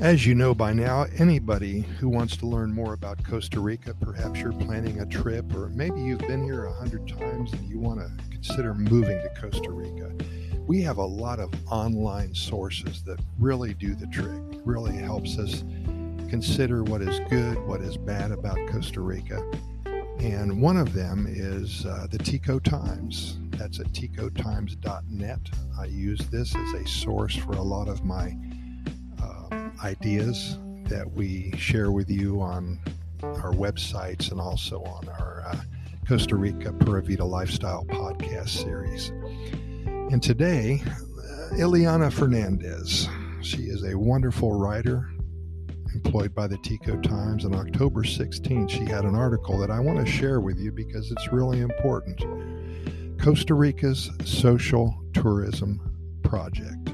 As you know by now, anybody who wants to learn more about Costa Rica, perhaps you're planning a trip, or maybe you've been here a hundred times and you want to consider moving to Costa Rica, we have a lot of online sources that really do the trick, really helps us consider what is good, what is bad about Costa Rica. And one of them is uh, the Tico Times. That's at ticotimes.net. I use this as a source for a lot of my ideas that we share with you on our websites and also on our uh, Costa Rica Pura Vida Lifestyle podcast series. And today, uh, Ileana Fernandez. She is a wonderful writer employed by the Tico Times. On October 16th, she had an article that I want to share with you because it's really important. Costa Rica's Social Tourism Project.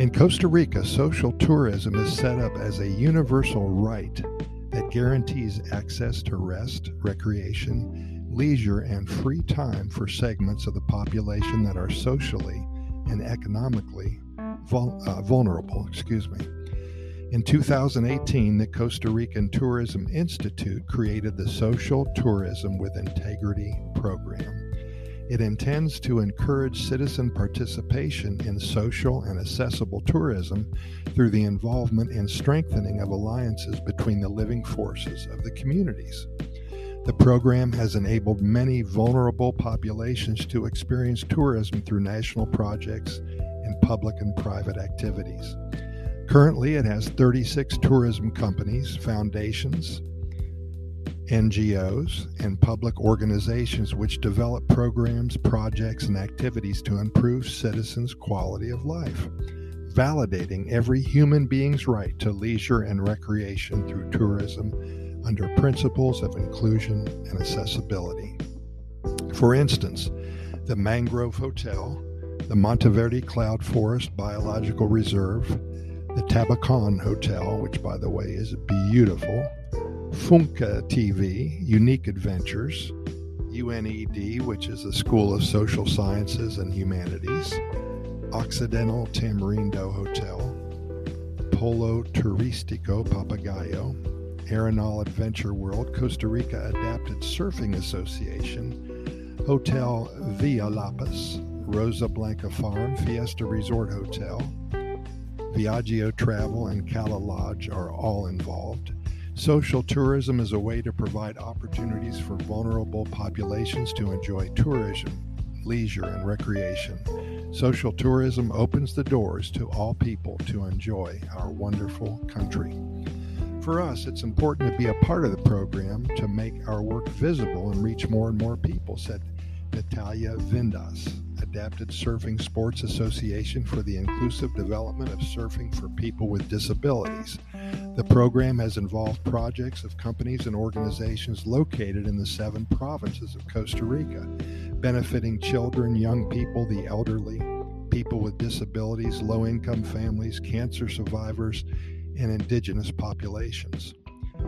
In Costa Rica, social tourism is set up as a universal right that guarantees access to rest, recreation, leisure, and free time for segments of the population that are socially and economically vul- uh, vulnerable. Excuse me. In 2018, the Costa Rican Tourism Institute created the Social Tourism with Integrity program. It intends to encourage citizen participation in social and accessible tourism through the involvement and strengthening of alliances between the living forces of the communities. The program has enabled many vulnerable populations to experience tourism through national projects and public and private activities. Currently, it has 36 tourism companies, foundations, NGOs, and public organizations which develop programs, projects, and activities to improve citizens' quality of life, validating every human being's right to leisure and recreation through tourism under principles of inclusion and accessibility. For instance, the Mangrove Hotel, the Monteverde Cloud Forest Biological Reserve, the Tabacon Hotel, which by the way is beautiful, Funka TV, Unique Adventures, UNED, which is the School of Social Sciences and Humanities, Occidental Tamarindo Hotel, Polo Turistico Papagayo, Arenal Adventure World, Costa Rica Adapted Surfing Association, Hotel Villa Lapas, Rosa Blanca Farm, Fiesta Resort Hotel, Viaggio Travel, and Cala Lodge are all involved. Social tourism is a way to provide opportunities for vulnerable populations to enjoy tourism, leisure, and recreation. Social tourism opens the doors to all people to enjoy our wonderful country. For us, it's important to be a part of the program to make our work visible and reach more and more people, said Natalia Vindas, Adapted Surfing Sports Association for the Inclusive Development of Surfing for People with Disabilities. The program has involved projects of companies and organizations located in the seven provinces of Costa Rica, benefiting children, young people, the elderly, people with disabilities, low income families, cancer survivors, and indigenous populations.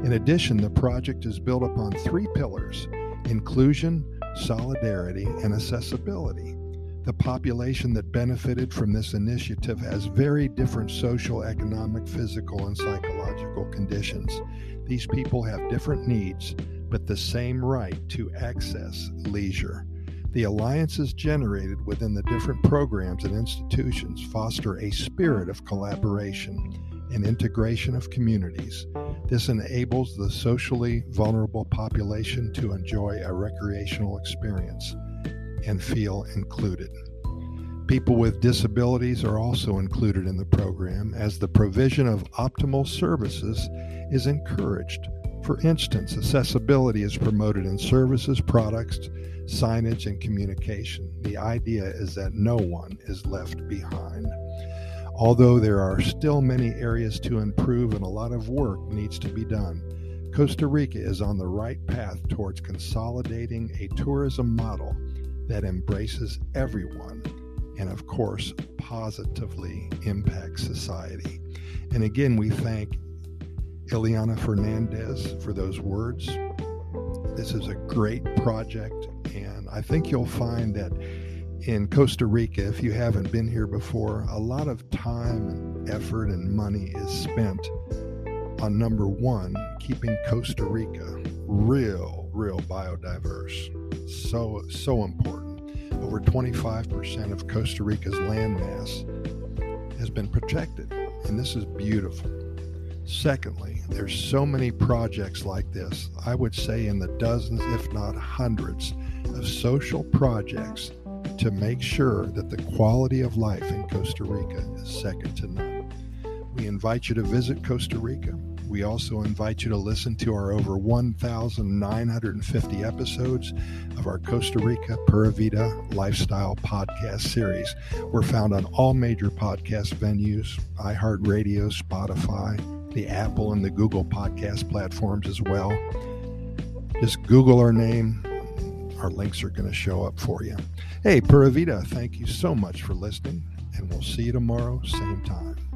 In addition, the project is built upon three pillars inclusion, solidarity, and accessibility. The population that benefited from this initiative has very different social, economic, physical, and psychological conditions. These people have different needs, but the same right to access leisure. The alliances generated within the different programs and institutions foster a spirit of collaboration and integration of communities. This enables the socially vulnerable population to enjoy a recreational experience and feel included. People with disabilities are also included in the program as the provision of optimal services is encouraged. For instance, accessibility is promoted in services, products, signage, and communication. The idea is that no one is left behind. Although there are still many areas to improve and a lot of work needs to be done, Costa Rica is on the right path towards consolidating a tourism model that embraces everyone and, of course, positively impacts society. And again, we thank Ileana Fernandez for those words. This is a great project, and I think you'll find that in Costa Rica, if you haven't been here before, a lot of time and effort and money is spent on number one, keeping Costa Rica real, real biodiverse. So, so important. Over 25% of Costa Rica's landmass has been protected, and this is beautiful. Secondly, there's so many projects like this. I would say in the dozens, if not hundreds, of social projects to make sure that the quality of life in Costa Rica is second to none. We invite you to visit Costa Rica. We also invite you to listen to our over 1,950 episodes of our Costa Rica Pura Vida Lifestyle podcast series. We're found on all major podcast venues, iHeartRadio, Spotify, the Apple and the Google podcast platforms as well. Just Google our name, our links are going to show up for you. Hey, Pura Vida, thank you so much for listening, and we'll see you tomorrow, same time.